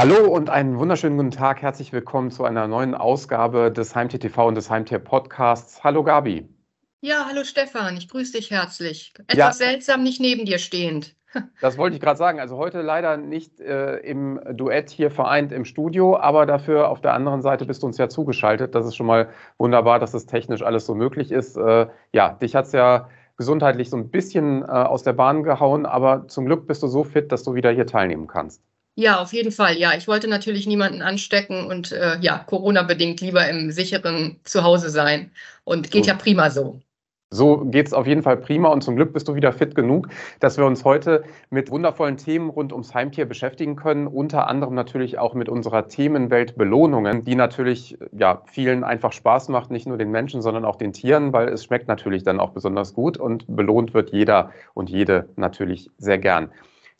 Hallo und einen wunderschönen guten Tag. Herzlich willkommen zu einer neuen Ausgabe des Heimtier TV und des Heimtier Podcasts. Hallo Gabi. Ja, hallo Stefan, ich grüße dich herzlich. Etwas ja. seltsam, nicht neben dir stehend. Das wollte ich gerade sagen. Also heute leider nicht äh, im Duett hier vereint im Studio, aber dafür auf der anderen Seite bist du uns ja zugeschaltet. Das ist schon mal wunderbar, dass es technisch alles so möglich ist. Äh, ja, dich hat es ja gesundheitlich so ein bisschen äh, aus der Bahn gehauen, aber zum Glück bist du so fit, dass du wieder hier teilnehmen kannst. Ja, auf jeden Fall. Ja, ich wollte natürlich niemanden anstecken und äh, ja, Corona-bedingt lieber im sicheren Zuhause sein. Und geht so. ja prima so. So geht es auf jeden Fall prima und zum Glück bist du wieder fit genug, dass wir uns heute mit wundervollen Themen rund ums Heimtier beschäftigen können. Unter anderem natürlich auch mit unserer Themenwelt Belohnungen, die natürlich ja, vielen einfach Spaß macht, nicht nur den Menschen, sondern auch den Tieren, weil es schmeckt natürlich dann auch besonders gut und belohnt wird jeder und jede natürlich sehr gern.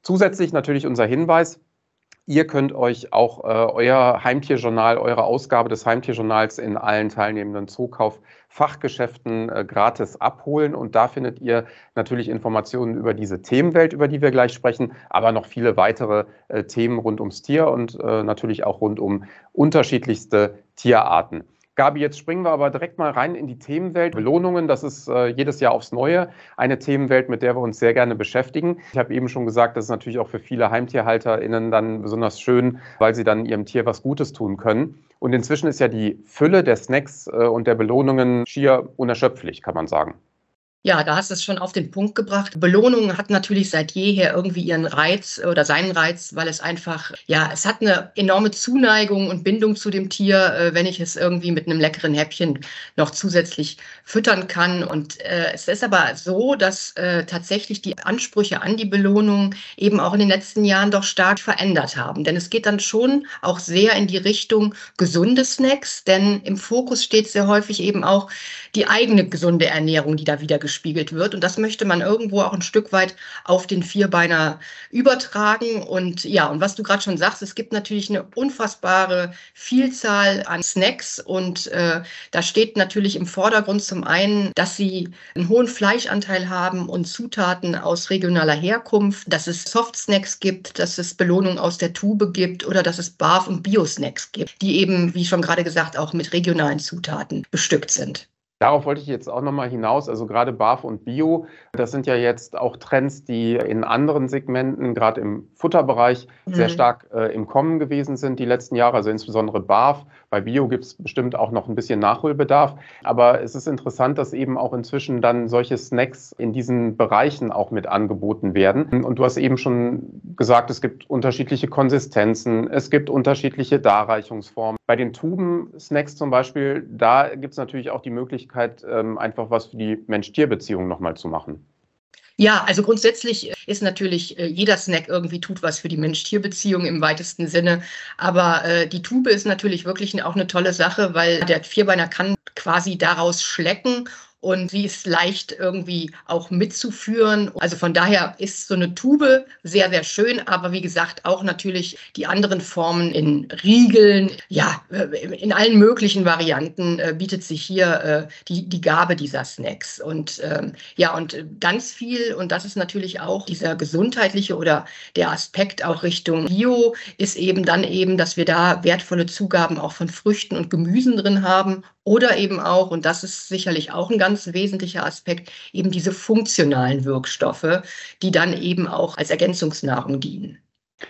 Zusätzlich natürlich unser Hinweis, Ihr könnt euch auch äh, euer Heimtierjournal, eure Ausgabe des Heimtierjournals in allen teilnehmenden Zukauf-Fachgeschäften äh, gratis abholen. Und da findet ihr natürlich Informationen über diese Themenwelt, über die wir gleich sprechen, aber noch viele weitere äh, Themen rund ums Tier und äh, natürlich auch rund um unterschiedlichste Tierarten. Gabi, jetzt springen wir aber direkt mal rein in die Themenwelt. Belohnungen, das ist äh, jedes Jahr aufs Neue eine Themenwelt, mit der wir uns sehr gerne beschäftigen. Ich habe eben schon gesagt, das ist natürlich auch für viele HeimtierhalterInnen dann besonders schön, weil sie dann ihrem Tier was Gutes tun können. Und inzwischen ist ja die Fülle der Snacks äh, und der Belohnungen schier unerschöpflich, kann man sagen. Ja, da hast du es schon auf den Punkt gebracht. Belohnung hat natürlich seit jeher irgendwie ihren Reiz oder seinen Reiz, weil es einfach, ja, es hat eine enorme Zuneigung und Bindung zu dem Tier, äh, wenn ich es irgendwie mit einem leckeren Häppchen noch zusätzlich füttern kann. Und äh, es ist aber so, dass äh, tatsächlich die Ansprüche an die Belohnung eben auch in den letzten Jahren doch stark verändert haben. Denn es geht dann schon auch sehr in die Richtung gesunde Snacks, denn im Fokus steht sehr häufig eben auch die eigene gesunde Ernährung, die da wieder gespiegelt wird. Und das möchte man irgendwo auch ein Stück weit auf den Vierbeiner übertragen. Und ja, und was du gerade schon sagst, es gibt natürlich eine unfassbare Vielzahl an Snacks. Und äh, da steht natürlich im Vordergrund zum einen, dass sie einen hohen Fleischanteil haben und Zutaten aus regionaler Herkunft, dass es Soft-Snacks gibt, dass es Belohnung aus der Tube gibt oder dass es Barf- und Bio-Snacks gibt, die eben, wie schon gerade gesagt, auch mit regionalen Zutaten bestückt sind. Darauf wollte ich jetzt auch nochmal hinaus. Also gerade BAF und Bio, das sind ja jetzt auch Trends, die in anderen Segmenten, gerade im Futterbereich, mhm. sehr stark äh, im Kommen gewesen sind die letzten Jahre. Also insbesondere BAF. Bei Bio gibt es bestimmt auch noch ein bisschen Nachholbedarf. Aber es ist interessant, dass eben auch inzwischen dann solche Snacks in diesen Bereichen auch mit angeboten werden. Und du hast eben schon gesagt, es gibt unterschiedliche Konsistenzen, es gibt unterschiedliche Darreichungsformen. Bei den Tuben-Snacks zum Beispiel, da gibt es natürlich auch die Möglichkeit, ähm, einfach was für die Mensch-Tier-Beziehung nochmal zu machen. Ja, also grundsätzlich ist natürlich äh, jeder Snack irgendwie tut was für die Mensch-Tier-Beziehung im weitesten Sinne. Aber äh, die Tube ist natürlich wirklich auch eine tolle Sache, weil der Vierbeiner kann quasi daraus schlecken und sie ist leicht irgendwie auch mitzuführen. Also von daher ist so eine Tube sehr, sehr schön, aber wie gesagt, auch natürlich die anderen Formen in Riegeln, ja, in allen möglichen Varianten äh, bietet sich hier äh, die, die Gabe dieser Snacks. Und ähm, ja, und ganz viel, und das ist natürlich auch dieser gesundheitliche oder der Aspekt auch Richtung Bio, ist eben dann eben, dass wir da wertvolle Zugaben auch von Früchten und Gemüsen drin haben oder eben auch, und das ist sicherlich auch ein ganz wesentlicher Aspekt, eben diese funktionalen Wirkstoffe, die dann eben auch als Ergänzungsnahrung dienen.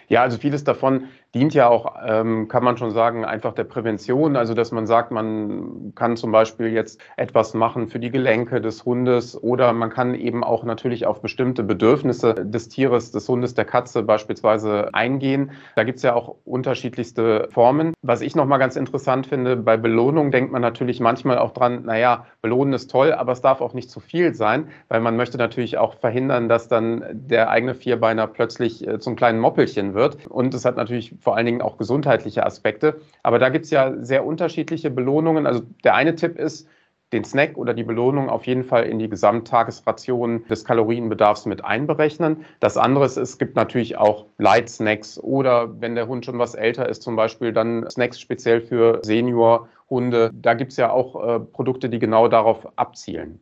Ja, also vieles davon dient ja auch, ähm, kann man schon sagen, einfach der Prävention. Also, dass man sagt, man kann zum Beispiel jetzt etwas machen für die Gelenke des Hundes oder man kann eben auch natürlich auf bestimmte Bedürfnisse des Tieres, des Hundes, der Katze beispielsweise eingehen. Da gibt's ja auch unterschiedlichste Formen. Was ich nochmal ganz interessant finde, bei Belohnung denkt man natürlich manchmal auch dran, naja, belohnen ist toll, aber es darf auch nicht zu viel sein, weil man möchte natürlich auch verhindern, dass dann der eigene Vierbeiner plötzlich äh, zum kleinen Moppelchen wird. Und es hat natürlich vor allen Dingen auch gesundheitliche Aspekte. Aber da gibt es ja sehr unterschiedliche Belohnungen. Also der eine Tipp ist, den Snack oder die Belohnung auf jeden Fall in die Gesamttagesration des Kalorienbedarfs mit einberechnen. Das andere ist, es gibt natürlich auch Light Snacks oder wenn der Hund schon was älter ist, zum Beispiel dann Snacks speziell für Seniorhunde. Da gibt es ja auch äh, Produkte, die genau darauf abzielen.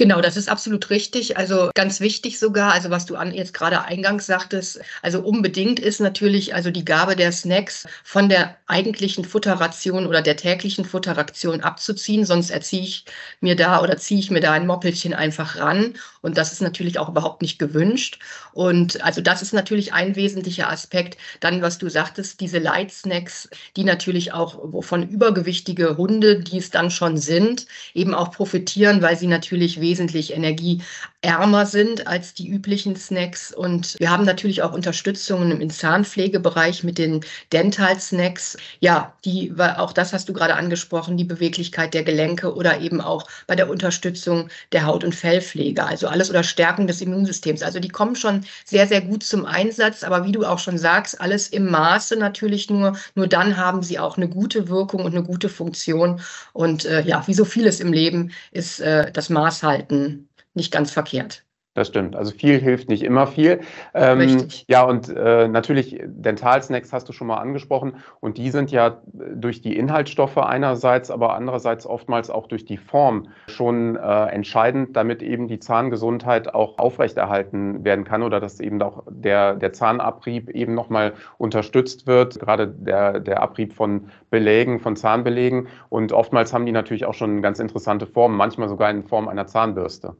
Genau, das ist absolut richtig. Also ganz wichtig sogar, also was du an jetzt gerade eingangs sagtest, also unbedingt ist natürlich also die Gabe der Snacks von der eigentlichen Futterration oder der täglichen Futterration abzuziehen, sonst erziehe ich mir da oder ziehe ich mir da ein Moppelchen einfach ran und das ist natürlich auch überhaupt nicht gewünscht. Und also das ist natürlich ein wesentlicher Aspekt. Dann, was du sagtest, diese Light Snacks, die natürlich auch wovon übergewichtige Hunde, die es dann schon sind, eben auch profitieren, weil sie natürlich wesentlich wesentlich Energie energieärmer sind als die üblichen Snacks. Und wir haben natürlich auch Unterstützungen im Zahnpflegebereich mit den Dental Snacks. Ja, die, auch das hast du gerade angesprochen, die Beweglichkeit der Gelenke oder eben auch bei der Unterstützung der Haut- und Fellpflege. Also alles oder Stärkung des Immunsystems. Also die kommen schon sehr, sehr gut zum Einsatz. Aber wie du auch schon sagst, alles im Maße natürlich nur. Nur dann haben sie auch eine gute Wirkung und eine gute Funktion. Und äh, ja, wie so vieles im Leben ist äh, das Maß halt halten nicht ganz verkehrt. Das stimmt. Also viel hilft nicht immer viel. Ähm, ja, und äh, natürlich Dentalsnacks hast du schon mal angesprochen. Und die sind ja durch die Inhaltsstoffe einerseits, aber andererseits oftmals auch durch die Form schon äh, entscheidend, damit eben die Zahngesundheit auch aufrechterhalten werden kann oder dass eben auch der, der Zahnabrieb eben nochmal unterstützt wird. Gerade der, der Abrieb von Belägen, von Zahnbelägen. Und oftmals haben die natürlich auch schon ganz interessante Formen, manchmal sogar in Form einer Zahnbürste.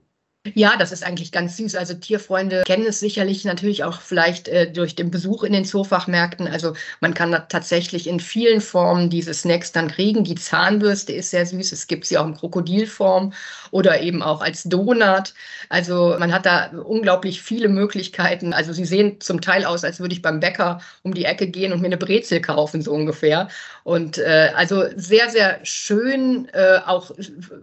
Ja, das ist eigentlich ganz süß. Also Tierfreunde kennen es sicherlich natürlich auch vielleicht äh, durch den Besuch in den Zoofachmärkten. Also man kann tatsächlich in vielen Formen diese Snacks dann kriegen. Die Zahnbürste ist sehr süß. Es gibt sie auch in Krokodilform oder eben auch als Donut. Also man hat da unglaublich viele Möglichkeiten. Also sie sehen zum Teil aus, als würde ich beim Bäcker um die Ecke gehen und mir eine Brezel kaufen, so ungefähr. Und äh, also sehr, sehr schön, äh, auch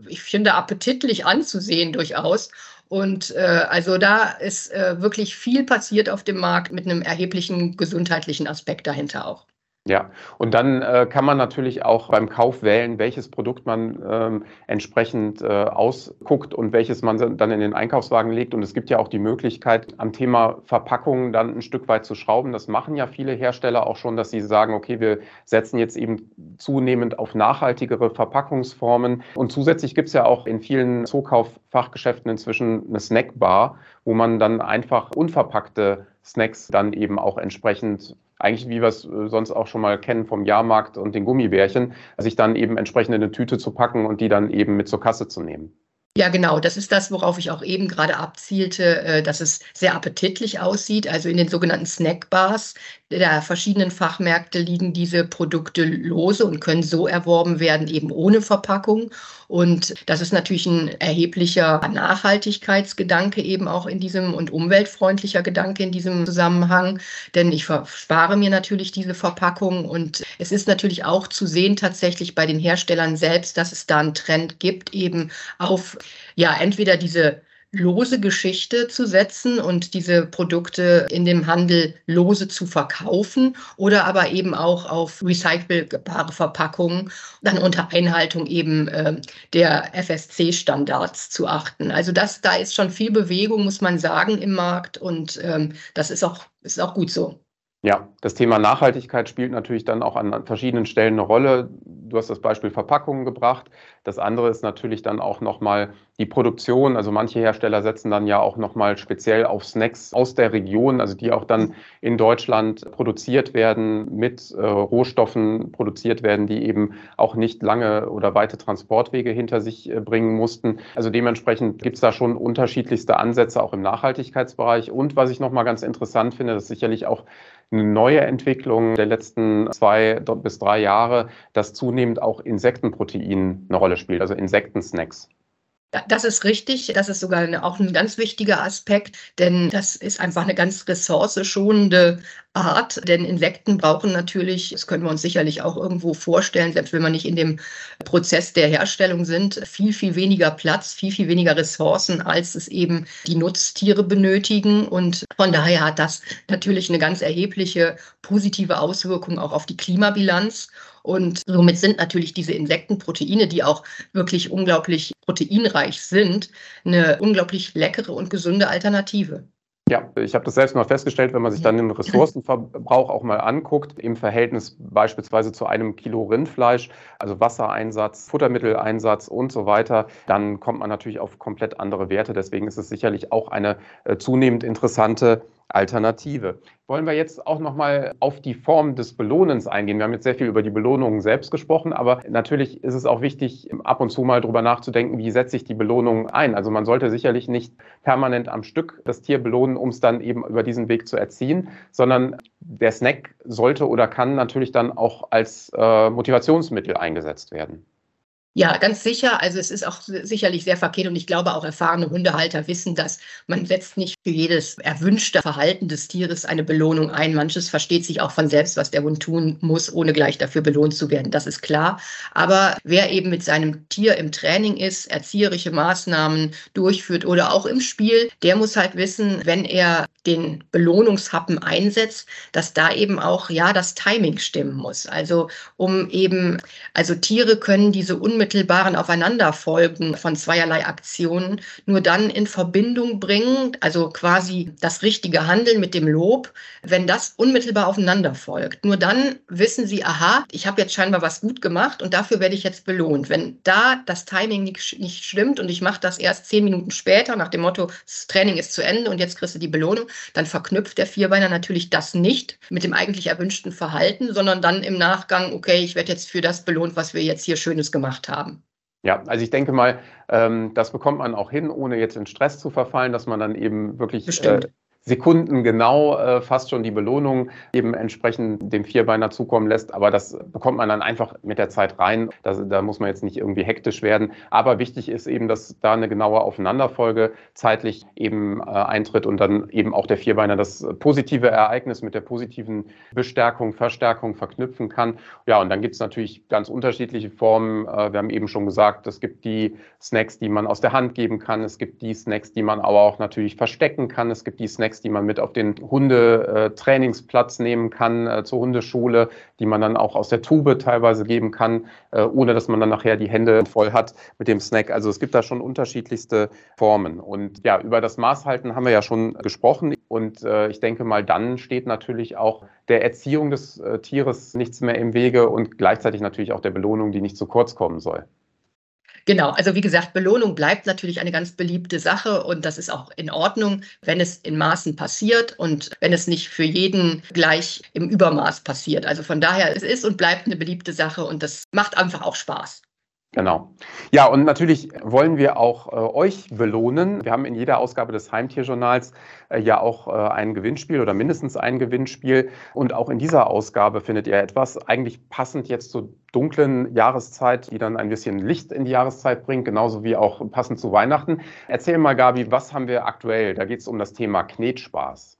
ich finde appetitlich anzusehen durchaus. Und äh, also da ist äh, wirklich viel passiert auf dem Markt mit einem erheblichen gesundheitlichen Aspekt dahinter auch. Ja, und dann äh, kann man natürlich auch beim Kauf wählen, welches Produkt man ähm, entsprechend äh, ausguckt und welches man dann in den Einkaufswagen legt. Und es gibt ja auch die Möglichkeit, am Thema Verpackungen dann ein Stück weit zu schrauben. Das machen ja viele Hersteller auch schon, dass sie sagen, okay, wir setzen jetzt eben zunehmend auf nachhaltigere Verpackungsformen. Und zusätzlich gibt es ja auch in vielen Zookauffachgeschäften inzwischen eine Snackbar, wo man dann einfach unverpackte Snacks dann eben auch entsprechend eigentlich wie wir es äh, sonst auch schon mal kennen vom Jahrmarkt und den Gummibärchen, sich dann eben entsprechend in eine Tüte zu packen und die dann eben mit zur Kasse zu nehmen. Ja, genau. Das ist das, worauf ich auch eben gerade abzielte, äh, dass es sehr appetitlich aussieht. Also in den sogenannten Snackbars der verschiedenen Fachmärkte liegen diese Produkte lose und können so erworben werden, eben ohne Verpackung. Und das ist natürlich ein erheblicher Nachhaltigkeitsgedanke eben auch in diesem und umweltfreundlicher Gedanke in diesem Zusammenhang. Denn ich spare mir natürlich diese Verpackung und es ist natürlich auch zu sehen tatsächlich bei den Herstellern selbst, dass es da einen Trend gibt, eben auf ja entweder diese lose Geschichte zu setzen und diese Produkte in dem Handel lose zu verkaufen oder aber eben auch auf recycelbare Verpackungen, dann unter Einhaltung eben äh, der FSC-Standards zu achten. Also das, da ist schon viel Bewegung, muss man sagen, im Markt und ähm, das ist auch, ist auch gut so. Ja, das Thema Nachhaltigkeit spielt natürlich dann auch an verschiedenen Stellen eine Rolle. Du hast das Beispiel Verpackungen gebracht. Das andere ist natürlich dann auch nochmal die Produktion. Also manche Hersteller setzen dann ja auch nochmal speziell auf Snacks aus der Region, also die auch dann in Deutschland produziert werden, mit äh, Rohstoffen produziert werden, die eben auch nicht lange oder weite Transportwege hinter sich äh, bringen mussten. Also dementsprechend gibt es da schon unterschiedlichste Ansätze auch im Nachhaltigkeitsbereich. Und was ich nochmal ganz interessant finde, das ist sicherlich auch eine neue Entwicklung der letzten zwei bis drei Jahre, dass zunehmend auch Insektenprotein eine Rolle spielt, also Insektensnacks. Das ist richtig. Das ist sogar auch ein ganz wichtiger Aspekt, denn das ist einfach eine ganz ressourceschonende Art. Denn Insekten brauchen natürlich, das können wir uns sicherlich auch irgendwo vorstellen, selbst wenn wir nicht in dem Prozess der Herstellung sind, viel, viel weniger Platz, viel, viel weniger Ressourcen, als es eben die Nutztiere benötigen. Und von daher hat das natürlich eine ganz erhebliche positive Auswirkung auch auf die Klimabilanz. Und somit sind natürlich diese Insektenproteine, die auch wirklich unglaublich proteinreich sind, eine unglaublich leckere und gesunde Alternative. Ja, ich habe das selbst mal festgestellt, wenn man sich dann den Ressourcenverbrauch auch mal anguckt, im Verhältnis beispielsweise zu einem Kilo Rindfleisch, also Wassereinsatz, Futtermitteleinsatz und so weiter, dann kommt man natürlich auf komplett andere Werte. Deswegen ist es sicherlich auch eine äh, zunehmend interessante Alternative. Wollen wir jetzt auch noch mal auf die Form des Belohnens eingehen? Wir haben jetzt sehr viel über die Belohnungen selbst gesprochen, aber natürlich ist es auch wichtig, ab und zu mal drüber nachzudenken, wie setze ich die Belohnung ein? Also man sollte sicherlich nicht permanent am Stück das Tier belohnen, um es dann eben über diesen Weg zu erziehen, sondern der Snack sollte oder kann natürlich dann auch als äh, Motivationsmittel eingesetzt werden. Ja, ganz sicher. Also es ist auch sicherlich sehr verkehrt und ich glaube auch erfahrene Hundehalter wissen das. Man setzt nicht für jedes erwünschte Verhalten des Tieres eine Belohnung ein. Manches versteht sich auch von selbst, was der Hund tun muss, ohne gleich dafür belohnt zu werden. Das ist klar. Aber wer eben mit seinem Tier im Training ist, erzieherische Maßnahmen durchführt oder auch im Spiel, der muss halt wissen, wenn er den Belohnungshappen einsetzt, dass da eben auch ja das Timing stimmen muss. Also um eben, also Tiere können diese unmittelbare unmittelbaren Aufeinanderfolgen von zweierlei Aktionen nur dann in Verbindung bringen, also quasi das richtige Handeln mit dem Lob, wenn das unmittelbar aufeinander folgt. Nur dann wissen sie, aha, ich habe jetzt scheinbar was gut gemacht und dafür werde ich jetzt belohnt. Wenn da das Timing nicht, nicht stimmt und ich mache das erst zehn Minuten später nach dem Motto, das Training ist zu Ende und jetzt kriegst du die Belohnung, dann verknüpft der Vierbeiner natürlich das nicht mit dem eigentlich erwünschten Verhalten, sondern dann im Nachgang, okay, ich werde jetzt für das belohnt, was wir jetzt hier Schönes gemacht haben. Ja, also ich denke mal, ähm, das bekommt man auch hin, ohne jetzt in Stress zu verfallen, dass man dann eben wirklich äh, Sekunden genau äh, fast schon die Belohnung eben entsprechend dem Vierbeiner zukommen lässt. Aber das bekommt man dann einfach mit der Zeit rein. Das, da muss man jetzt nicht irgendwie hektisch werden. Aber wichtig ist eben, dass da eine genaue Aufeinanderfolge zeitlich eben äh, eintritt und dann eben auch der Vierbeiner das positive Ereignis mit der positiven Bestärkung, Verstärkung verknüpfen kann. Ja, und dann gibt es natürlich ganz unterschiedliche Formen. Äh, wir haben eben schon gesagt, es gibt die Snacks, die man aus der Hand geben kann. Es gibt die Snacks, die man aber auch natürlich verstecken kann. Es gibt die Snacks, Snacks, die man mit auf den Hundetrainingsplatz nehmen kann, äh, zur Hundeschule, die man dann auch aus der Tube teilweise geben kann, äh, ohne dass man dann nachher die Hände voll hat mit dem Snack. Also es gibt da schon unterschiedlichste Formen. Und ja, über das Maßhalten haben wir ja schon gesprochen. Und äh, ich denke mal, dann steht natürlich auch der Erziehung des Tieres nichts mehr im Wege und gleichzeitig natürlich auch der Belohnung, die nicht zu kurz kommen soll. Genau, also wie gesagt, Belohnung bleibt natürlich eine ganz beliebte Sache und das ist auch in Ordnung, wenn es in Maßen passiert und wenn es nicht für jeden gleich im Übermaß passiert. Also von daher, es ist und bleibt eine beliebte Sache und das macht einfach auch Spaß. Genau. Ja, und natürlich wollen wir auch äh, euch belohnen. Wir haben in jeder Ausgabe des Heimtierjournals äh, ja auch äh, ein Gewinnspiel oder mindestens ein Gewinnspiel. Und auch in dieser Ausgabe findet ihr etwas eigentlich passend jetzt zur dunklen Jahreszeit, die dann ein bisschen Licht in die Jahreszeit bringt, genauso wie auch passend zu Weihnachten. Erzähl mal, Gabi, was haben wir aktuell? Da geht es um das Thema Knetspaß.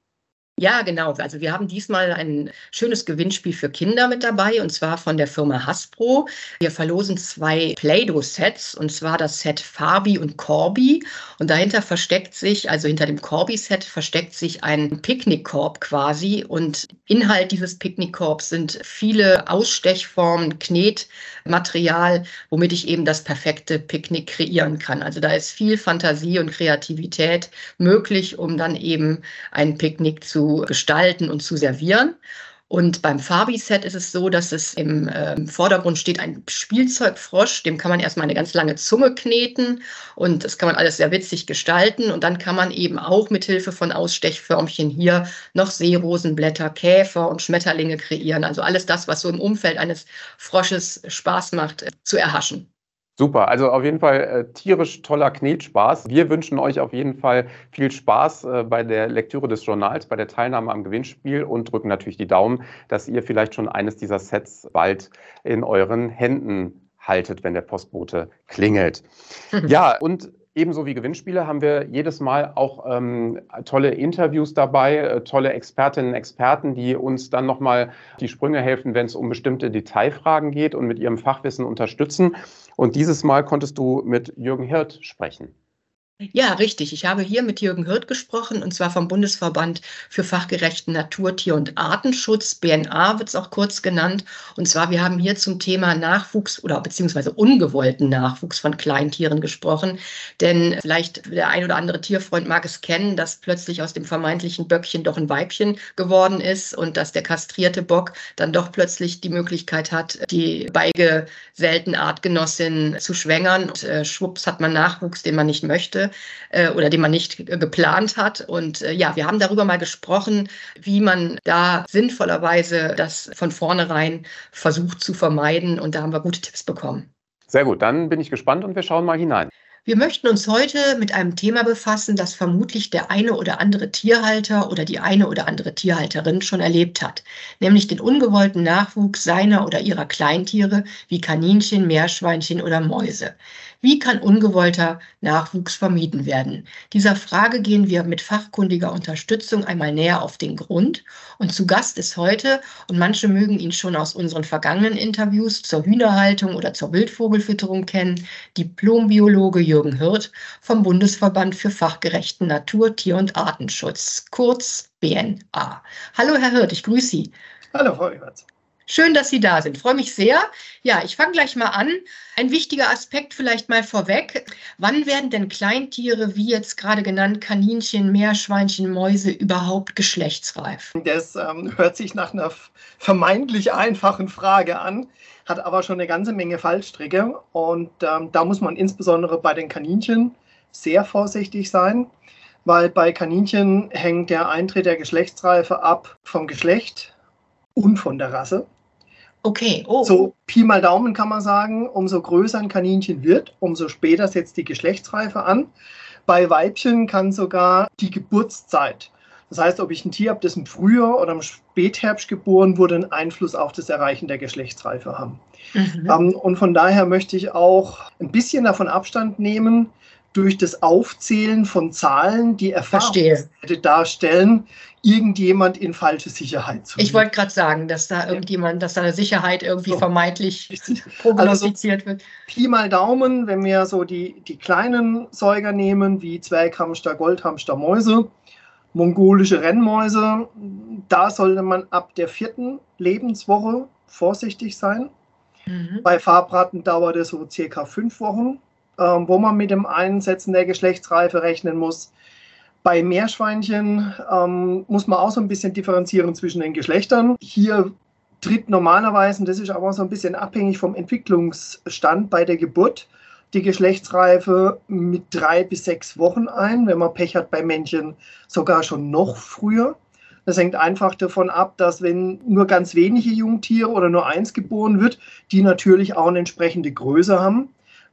Ja, genau. Also wir haben diesmal ein schönes Gewinnspiel für Kinder mit dabei und zwar von der Firma Hasbro. Wir verlosen zwei Play-Doh-Sets und zwar das Set Farbi und Corby und dahinter versteckt sich, also hinter dem Corby-Set versteckt sich ein Picknickkorb quasi und Inhalt dieses Picknickkorbs sind viele Ausstechformen, Knetmaterial, womit ich eben das perfekte Picknick kreieren kann. Also da ist viel Fantasie und Kreativität möglich, um dann eben ein Picknick zu gestalten und zu servieren. Und beim Fabi-Set ist es so, dass es im äh, Vordergrund steht ein Spielzeugfrosch, dem kann man erstmal eine ganz lange Zunge kneten und das kann man alles sehr witzig gestalten. Und dann kann man eben auch mit Hilfe von Ausstechförmchen hier noch Seerosenblätter, Käfer und Schmetterlinge kreieren. Also alles das, was so im Umfeld eines Frosches Spaß macht, äh, zu erhaschen. Super, also auf jeden Fall äh, tierisch toller Knetspaß. Wir wünschen euch auf jeden Fall viel Spaß äh, bei der Lektüre des Journals, bei der Teilnahme am Gewinnspiel und drücken natürlich die Daumen, dass ihr vielleicht schon eines dieser Sets bald in euren Händen haltet, wenn der Postbote klingelt. Ja, und Ebenso wie Gewinnspiele haben wir jedes Mal auch ähm, tolle Interviews dabei, äh, tolle Expertinnen und Experten, die uns dann nochmal die Sprünge helfen, wenn es um bestimmte Detailfragen geht und mit ihrem Fachwissen unterstützen. Und dieses Mal konntest du mit Jürgen Hirt sprechen. Ja, richtig. Ich habe hier mit Jürgen Hirt gesprochen, und zwar vom Bundesverband für fachgerechten Natur-, Tier- und Artenschutz. BNA wird es auch kurz genannt. Und zwar, wir haben hier zum Thema Nachwuchs oder beziehungsweise ungewollten Nachwuchs von Kleintieren gesprochen. Denn vielleicht der ein oder andere Tierfreund mag es kennen, dass plötzlich aus dem vermeintlichen Böckchen doch ein Weibchen geworden ist und dass der kastrierte Bock dann doch plötzlich die Möglichkeit hat, die beigesellten Artgenossin zu schwängern. Und äh, schwupps hat man Nachwuchs, den man nicht möchte äh, oder den man nicht geplant hat. Und äh, ja, wir haben darüber mal gesprochen, wie man da sinnvollerweise das von vornherein versucht zu vermeiden. Und da haben wir gute Tipps bekommen. Sehr gut, dann bin ich gespannt und wir schauen mal hinein. Wir möchten uns heute mit einem Thema befassen, das vermutlich der eine oder andere Tierhalter oder die eine oder andere Tierhalterin schon erlebt hat, nämlich den ungewollten Nachwuchs seiner oder ihrer Kleintiere wie Kaninchen, Meerschweinchen oder Mäuse. Wie kann ungewollter Nachwuchs vermieden werden? Dieser Frage gehen wir mit fachkundiger Unterstützung einmal näher auf den Grund. Und zu Gast ist heute, und manche mögen ihn schon aus unseren vergangenen Interviews zur Hühnerhaltung oder zur Wildvogelfütterung kennen, Diplombiologe Jürgen Hirt vom Bundesverband für fachgerechten Natur-, Tier- und Artenschutz, kurz BNA. Hallo, Herr Hirt, ich grüße Sie. Hallo, Frau Eberts. Schön, dass Sie da sind. Freue mich sehr. Ja, ich fange gleich mal an. Ein wichtiger Aspekt vielleicht mal vorweg. Wann werden denn Kleintiere, wie jetzt gerade genannt, Kaninchen, Meerschweinchen, Mäuse überhaupt geschlechtsreif? Das ähm, hört sich nach einer vermeintlich einfachen Frage an, hat aber schon eine ganze Menge Fallstricke. Und ähm, da muss man insbesondere bei den Kaninchen sehr vorsichtig sein, weil bei Kaninchen hängt der Eintritt der Geschlechtsreife ab vom Geschlecht und von der Rasse. Okay. Oh. So Pi mal Daumen kann man sagen, umso größer ein Kaninchen wird, umso später setzt die Geschlechtsreife an. Bei Weibchen kann sogar die Geburtszeit, das heißt, ob ich ein Tier habe, das im Frühjahr oder im Spätherbst geboren wurde, einen Einfluss auf das Erreichen der Geschlechtsreife haben. Mhm. Um, ähm, und von daher möchte ich auch ein bisschen davon Abstand nehmen, durch das Aufzählen von Zahlen, die Erfahrungswerte darstellen, irgendjemand in falsche Sicherheit zu bringen. Ich wollte gerade sagen, dass da irgendjemand, dass da eine Sicherheit irgendwie so. vermeintlich prognostiziert also, wird. Pi mal Daumen, wenn wir so die, die kleinen Säuger nehmen, wie Zwerghamster, Goldhamster, Mäuse, mongolische Rennmäuse, da sollte man ab der vierten Lebenswoche vorsichtig sein. Mhm. Bei Farbratten dauert es so circa fünf Wochen ähm, wo man mit dem Einsetzen der Geschlechtsreife rechnen muss. Bei Meerschweinchen ähm, muss man auch so ein bisschen differenzieren zwischen den Geschlechtern. Hier tritt normalerweise, und das ist aber so ein bisschen abhängig vom Entwicklungsstand bei der Geburt, die Geschlechtsreife mit drei bis sechs Wochen ein. Wenn man Pech hat bei Männchen sogar schon noch früher. Das hängt einfach davon ab, dass wenn nur ganz wenige Jungtiere oder nur eins geboren wird, die natürlich auch eine entsprechende Größe haben.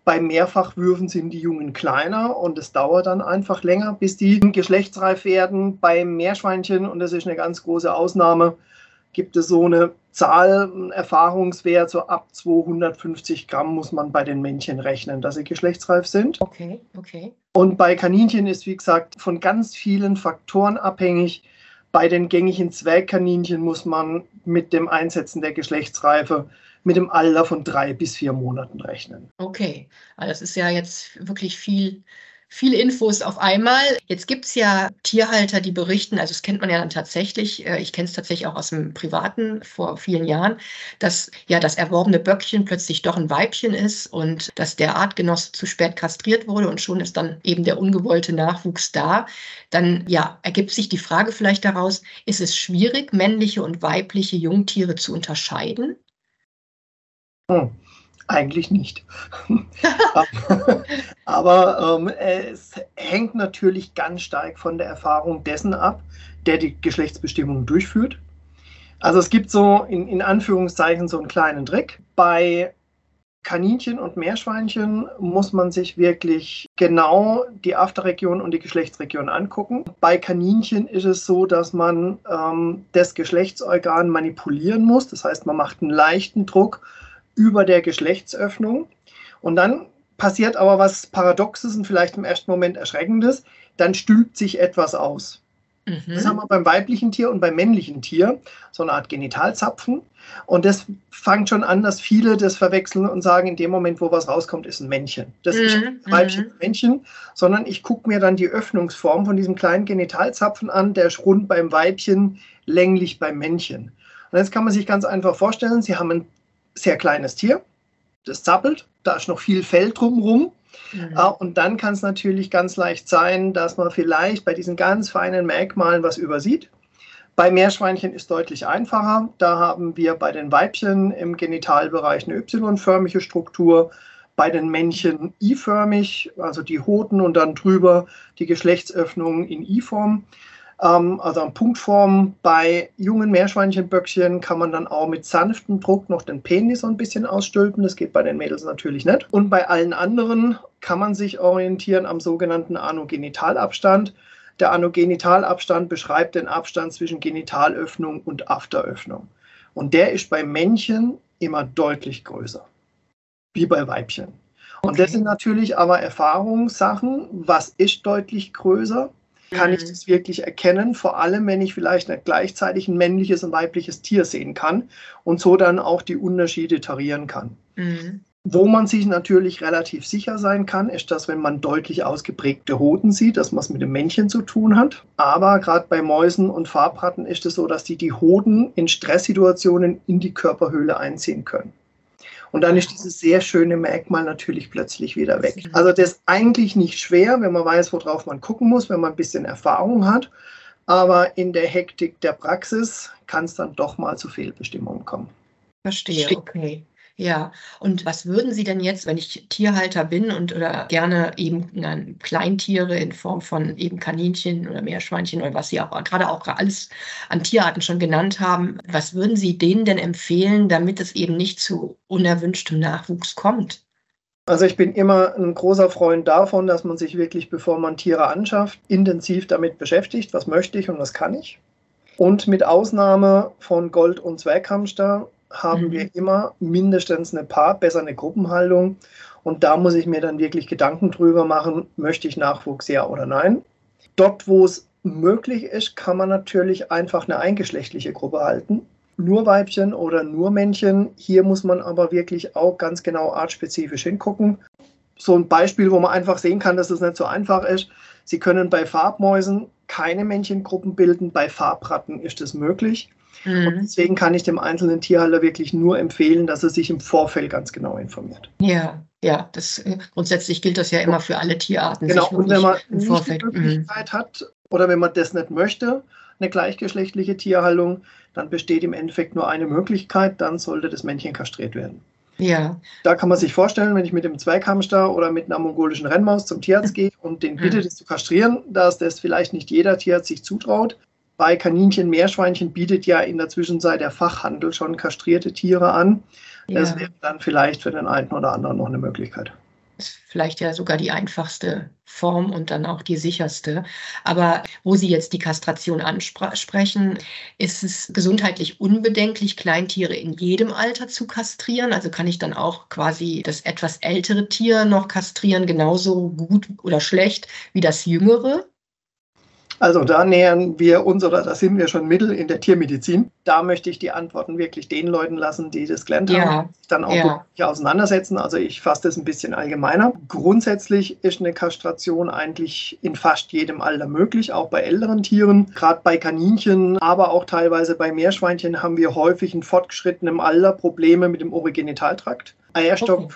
Bei Mehrfachwürfen sind die Jungen kleiner und es dauert dann einfach länger, bis die geschlechtsreif werden. Bei Meerschweinchen, und das ist eine ganz große Ausnahme, gibt es so eine Zahl, einen Erfahrungswert, so ab 250 Gramm muss man bei den Männchen rechnen, dass sie geschlechtsreif sind. Okay, okay. Und bei Kaninchen ist, wie gesagt, von ganz vielen Faktoren abhängig. Bei den gängigen Zwergkaninchen muss man mit dem Einsetzen der Geschlechtsreife mit dem Alter von drei bis vier Monaten rechnen. Okay, also das ist ja jetzt wirklich viel, viele Infos auf einmal. Jetzt gibt es ja Tierhalter, die berichten, also das kennt man ja dann tatsächlich, äh, ich kenne es tatsächlich auch aus dem Privaten vor vielen Jahren, dass ja das erworbene Böckchen plötzlich doch ein Weibchen ist und dass der Artgenosse zu spät kastriert wurde und schon ist dann eben der ungewollte Nachwuchs da. Dann ja, ergibt sich die Frage vielleicht daraus, ist es schwierig, männliche und weibliche Jungtiere zu unterscheiden? Hm, eigentlich nicht. Aber ähm, es hängt natürlich ganz stark von der Erfahrung dessen ab, der die Geschlechtsbestimmung durchführt. Also es gibt so in, in Anführungszeichen so einen kleinen Trick. Bei Kaninchen und Meerschweinchen muss man sich wirklich genau die Afterregion und die Geschlechtsregion angucken. Bei Kaninchen ist es so, dass man ähm, das Geschlechtsorgan manipulieren muss. Das heißt, man macht einen leichten Druck über der Geschlechtsöffnung. Und dann passiert aber was Paradoxes und vielleicht im ersten Moment Erschreckendes. Dann stülpt sich etwas aus. Mhm. Das haben wir beim weiblichen Tier und beim männlichen Tier, so eine Art Genitalzapfen. Und das fängt schon an, dass viele das verwechseln und sagen, in dem Moment, wo was rauskommt, ist ein Männchen. Das mhm. ist ein Weibchen, mhm. Männchen, sondern ich gucke mir dann die Öffnungsform von diesem kleinen Genitalzapfen an, der ist rund beim Weibchen, länglich beim Männchen. Und jetzt kann man sich ganz einfach vorstellen, Sie haben ein sehr kleines Tier, das zappelt, da ist noch viel Fell drumherum. Mhm. Uh, und dann kann es natürlich ganz leicht sein, dass man vielleicht bei diesen ganz feinen Merkmalen was übersieht. Bei Meerschweinchen ist deutlich einfacher. Da haben wir bei den Weibchen im Genitalbereich eine Y-förmige Struktur, bei den Männchen I-förmig, also die Hoden und dann drüber die Geschlechtsöffnung in I-Form ähm, also an Punktform. Bei jungen Meerschweinchenböckchen kann man dann auch mit sanftem Druck noch den Penis so ein bisschen ausstülpen. Das geht bei den Mädels natürlich nicht. Und bei allen anderen kann man sich orientieren am sogenannten Anogenitalabstand. Der Anogenitalabstand beschreibt den Abstand zwischen Genitalöffnung und Afteröffnung. Und der ist bei Männchen immer deutlich größer, wie bei Weibchen. Okay. Und das sind natürlich aber Erfahrungssachen. Was ist deutlich größer? Kann ich mhm. das wirklich erkennen, vor allem wenn ich vielleicht gleichzeitig ein männliches und weibliches Tier sehen kann und so dann auch die Unterschiede tarieren kann. Mhm. Wo man sich natürlich relativ sicher sein kann, ist, dass wenn man deutlich ausgeprägte Hoden sieht, dass man es mit dem Männchen zu tun hat. Aber gerade bei Mäusen und Farbratten ist es so, dass die die Hoden in Stresssituationen in die Körperhöhle einziehen können. Und dann ist dieses sehr schöne Merkmal natürlich plötzlich wieder weg. Also das ist eigentlich nicht schwer, wenn man weiß, worauf man gucken muss, wenn man ein bisschen Erfahrung hat. Aber in der Hektik der Praxis kann es dann doch mal zu Fehlbestimmungen kommen. Verstehe, okay. Ja, und was würden Sie denn jetzt, wenn ich Tierhalter bin und oder gerne eben Kleintiere in Form von eben Kaninchen oder Meerschweinchen oder was Sie auch gerade auch alles an Tierarten schon genannt haben, was würden Sie denen denn empfehlen, damit es eben nicht zu unerwünschtem Nachwuchs kommt? Also ich bin immer ein großer Freund davon, dass man sich wirklich, bevor man Tiere anschafft, intensiv damit beschäftigt, was möchte ich und was kann ich. Und mit Ausnahme von Gold- und Zwerghamster haben mhm. wir immer mindestens eine Paar, besser eine Gruppenhaltung. Und da muss ich mir dann wirklich Gedanken drüber machen, möchte ich Nachwuchs ja oder nein. Dort, wo es möglich ist, kann man natürlich einfach eine eingeschlechtliche Gruppe halten. Nur Weibchen oder nur Männchen. Hier muss man aber wirklich auch ganz genau artspezifisch hingucken. So ein Beispiel, wo man einfach sehen kann, dass es nicht so einfach ist. Sie können bei Farbmäusen keine Männchengruppen bilden, bei Farbratten ist es möglich. Mhm. Und deswegen kann ich dem einzelnen Tierhalter wirklich nur empfehlen, dass er sich im Vorfeld ganz genau informiert. Ja, ja, das äh, grundsätzlich gilt das ja immer für alle Tierarten. Genau, und wenn man im Vorfeld die Möglichkeit mhm. hat oder wenn man das nicht möchte, eine gleichgeschlechtliche Tierhaltung, dann besteht im Endeffekt nur eine Möglichkeit, dann sollte das Männchen kastriert werden. Ja. Da kann man sich vorstellen, wenn ich mit dem Zweighamster oder mit einer mongolischen Rennmaus zum Tierarzt gehe und den bitte, mhm. das zu kastrieren, dass das vielleicht nicht jeder Tierarzt sich zutraut, bei Kaninchen, Meerschweinchen bietet ja in der Zwischenzeit der Fachhandel schon kastrierte Tiere an. Ja. Das wäre dann vielleicht für den einen oder anderen noch eine Möglichkeit. Das ist vielleicht ja sogar die einfachste Form und dann auch die sicherste. Aber wo Sie jetzt die Kastration ansprechen, ist es gesundheitlich unbedenklich, Kleintiere in jedem Alter zu kastrieren? Also kann ich dann auch quasi das etwas ältere Tier noch kastrieren, genauso gut oder schlecht wie das jüngere? Also da nähern wir uns oder da sind wir schon mittel in der Tiermedizin. Da möchte ich die Antworten wirklich den Leuten lassen, die das gelernt ja. haben, dann auch ja. auseinandersetzen. Also ich fasse das ein bisschen allgemeiner. Grundsätzlich ist eine Kastration eigentlich in fast jedem Alter möglich, auch bei älteren Tieren. Gerade bei Kaninchen, aber auch teilweise bei Meerschweinchen haben wir häufig in fortgeschrittenem Alter Probleme mit dem Origenitaltrakt. Eierstock okay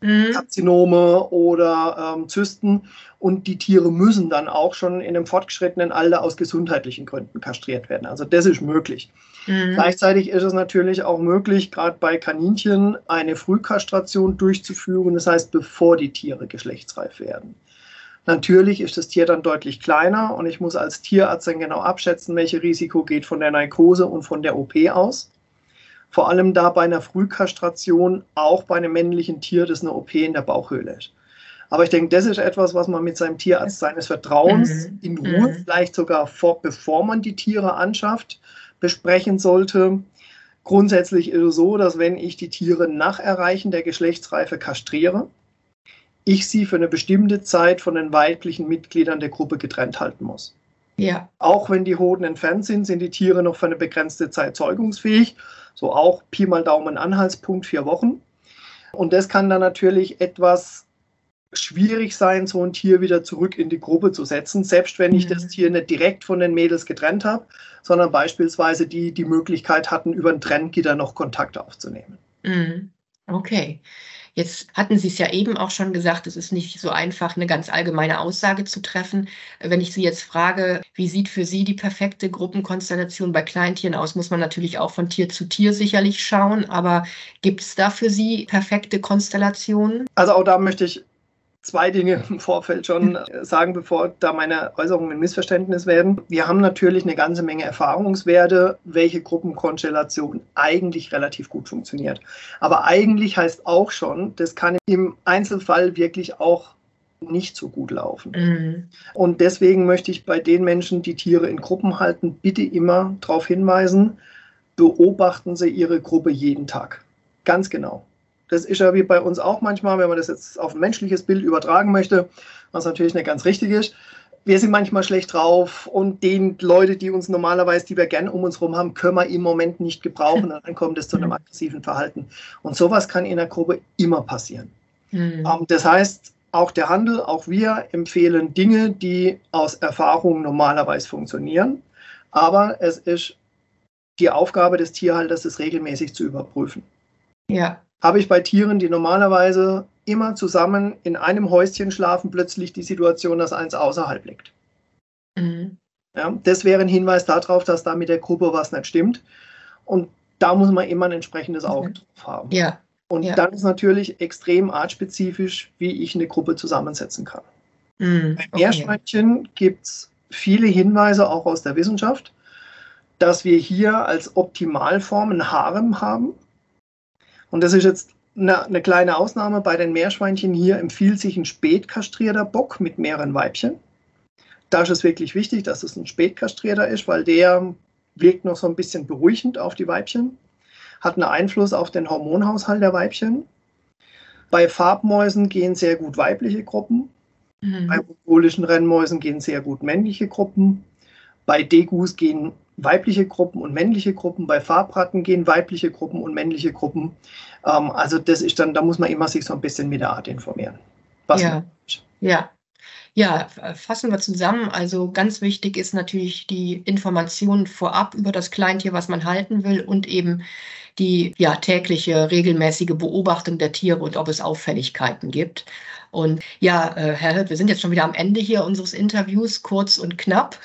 mhm. Karzinome oder ähm, Zysten. Und die Tiere müssen dann auch schon in einem fortgeschrittenen Alter aus gesundheitlichen Gründen kastriert werden. Also das ist möglich. Mhm. Gleichzeitig ist es natürlich auch möglich, gerade bei Kaninchen eine Frühkastration durchzuführen, das heißt, bevor die Tiere geschlechtsreif werden. Natürlich ist das Tier dann deutlich kleiner und ich muss als Tierarzt dann genau abschätzen, welches Risiko geht von der Narkose und von der OP aus. Vor allem da bei einer Frühkastration, auch bei einem männlichen Tier, das eine OP in der Bauchhöhle ist. Aber ich denke, das ist etwas, was man mit seinem Tierarzt seines Vertrauens mhm. in Ruhe, mhm. vielleicht sogar vor, bevor man die Tiere anschafft, besprechen sollte. Grundsätzlich ist es so, dass wenn ich die Tiere nach Erreichen der Geschlechtsreife kastriere, ich sie für eine bestimmte Zeit von den weiblichen Mitgliedern der Gruppe getrennt halten muss. Ja. Auch wenn die Hoden entfernt sind, sind die Tiere noch für eine begrenzte Zeit zeugungsfähig. So auch Pi mal Daumen Anhaltspunkt vier Wochen. Und das kann dann natürlich etwas schwierig sein, so ein Tier wieder zurück in die Gruppe zu setzen, selbst wenn ich das mhm. Tier nicht direkt von den Mädels getrennt habe, sondern beispielsweise die die Möglichkeit hatten, über ein Trenngitter noch Kontakt aufzunehmen. Mhm. Okay. Jetzt hatten Sie es ja eben auch schon gesagt, es ist nicht so einfach, eine ganz allgemeine Aussage zu treffen. Wenn ich Sie jetzt frage, wie sieht für Sie die perfekte Gruppenkonstellation bei Kleintieren aus, muss man natürlich auch von Tier zu Tier sicherlich schauen. Aber gibt es da für Sie perfekte Konstellationen? Also auch da möchte ich zwei Dinge im Vorfeld schon äh, sagen, bevor da meine Äußerungen ein Missverständnis werden. Wir haben natürlich eine ganze Menge Erfahrungswerte, welche Gruppenkonstellation eigentlich relativ gut funktioniert. Aber eigentlich heißt auch schon, das kann im Einzelfall wirklich auch nicht so gut laufen. Mhm. Und deswegen möchte ich bei den Menschen, die Tiere in Gruppen halten, bitte immer darauf hinweisen, beobachten Sie Ihre Gruppe jeden Tag. Ganz genau. Das ist ja wie bei uns auch manchmal, wenn man das jetzt auf ein menschliches Bild übertragen möchte, was natürlich nicht ganz richtig ist. Wir sind manchmal schlecht drauf und den Leute, die uns normalerweise, die wir gerne um uns herum haben, können wir im Moment nicht gebrauchen und dann kommt es zu einem aggressiven Verhalten. Und sowas kann in der Gruppe immer passieren. Mhm. das heißt, auch der Handel, auch wir empfehlen Dinge, die aus Erfahrung normalerweise funktionieren. Aber es ist die Aufgabe des Tierhalters, es regelmäßig zu überprüfen. Ja habe ich bei Tieren, die normalerweise immer zusammen in einem Häuschen schlafen, plötzlich die Situation, dass eins außerhalb liegt. Mhm. Ja, das wäre ein Hinweis darauf, dass da mit der Gruppe was nicht stimmt. Und da muss man immer ein entsprechendes Auge mhm. drauf haben. Ja. Und ja. dann ist natürlich extrem artspezifisch, wie ich eine Gruppe zusammensetzen kann. Mhm. Bei Meerschweinchen okay. gibt es viele Hinweise auch aus der Wissenschaft, dass wir hier als Optimalform ein Harem haben. Und das ist jetzt eine, eine, kleine Ausnahme. Bei den Meerschweinchen hier empfiehlt sich ein spätkastrierter Bock mit mehreren Weibchen. Da ist es wirklich wichtig, dass es ein spätkastrierter ist, weil der wirkt noch so ein bisschen beruhigend auf die Weibchen, hat einen Einfluss auf den Hormonhaushalt der Weibchen. Bei Farbmäusen gehen sehr gut weibliche Gruppen. Mhm. Bei mongolischen Rennmäusen gehen sehr gut männliche Gruppen. Bei Degus gehen weibliche Gruppen und männliche Gruppen. Bei Farbratten gehen weibliche Gruppen und männliche Gruppen. Ähm, also das ist dann, da muss man immer sich so ein bisschen mit der Art informieren. Was ja. ja. Ja, fassen wir zusammen. Also ganz wichtig ist natürlich die Information vorab über das Kleintier, was man halten will und eben die ja, tägliche regelmäßige Beobachtung der Tiere und ob es Auffälligkeiten gibt. Und ja, äh, Herr Hirt, wir sind jetzt schon wieder am Ende hier unseres Interviews, kurz und knapp.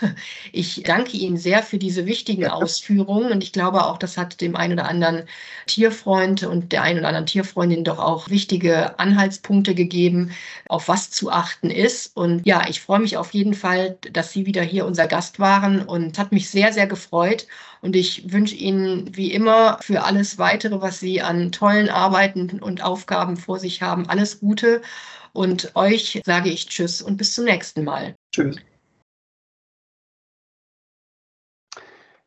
Ich danke Ihnen sehr für diese wichtigen Ausführungen und ich glaube auch, das hat dem einen oder anderen Tierfreund und der einen oder anderen Tierfreundin doch auch wichtige Anhaltspunkte gegeben, auf was zu achten ist. Und ja, ich freue mich auf jeden Fall, dass Sie wieder hier unser Gast waren und hat mich sehr, sehr gefreut. Und ich wünsche Ihnen wie immer für alles weitere, was Sie an tollen Arbeiten und Aufgaben vor sich haben, alles Gute. Und euch sage ich Tschüss und bis zum nächsten Mal. Tschüss.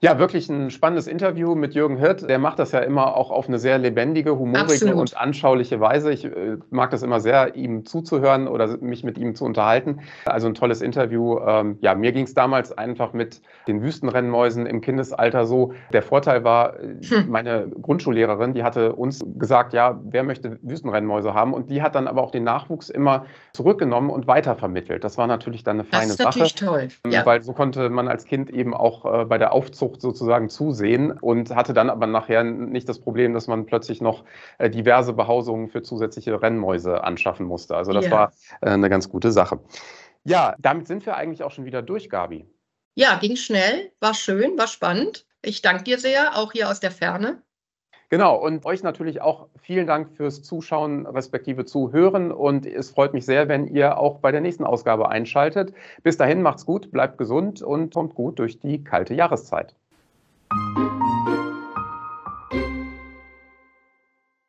Ja, wirklich ein spannendes Interview mit Jürgen Hirt. Der macht das ja immer auch auf eine sehr lebendige, humorige Absolut. und anschauliche Weise. Ich äh, mag das immer sehr, ihm zuzuhören oder mich mit ihm zu unterhalten. Also ein tolles Interview. Ähm, ja, mir ging es damals einfach mit den Wüstenrennmäusen im Kindesalter so. Der Vorteil war, äh, hm. meine Grundschullehrerin, die hatte uns gesagt, ja, wer möchte Wüstenrennmäuse haben? Und die hat dann aber auch den Nachwuchs immer zurückgenommen und weitervermittelt. Das war natürlich dann eine feine Sache. Das ist natürlich toll. Ja. Weil so konnte man als Kind eben auch äh, bei der Aufzucht Aufzucht sozusagen zusehen und hatte dann aber nachher nicht das Problem, dass man plötzlich noch äh, diverse Behausungen für zusätzliche Rennmäuse anschaffen musste. Also das ja. war äh, eine ganz gute Sache. Ja, damit sind wir eigentlich auch schon wieder durch, Gabi. Ja, ging schnell, war schön, war spannend. Ich danke dir sehr, auch hier aus der Ferne. Genau, und euch natürlich auch vielen Dank fürs Zuschauen respektive Zuhören. Und es freut mich sehr, wenn ihr auch bei der nächsten Ausgabe einschaltet. Bis dahin macht's gut, bleibt gesund und kommt gut durch die kalte Jahreszeit. Música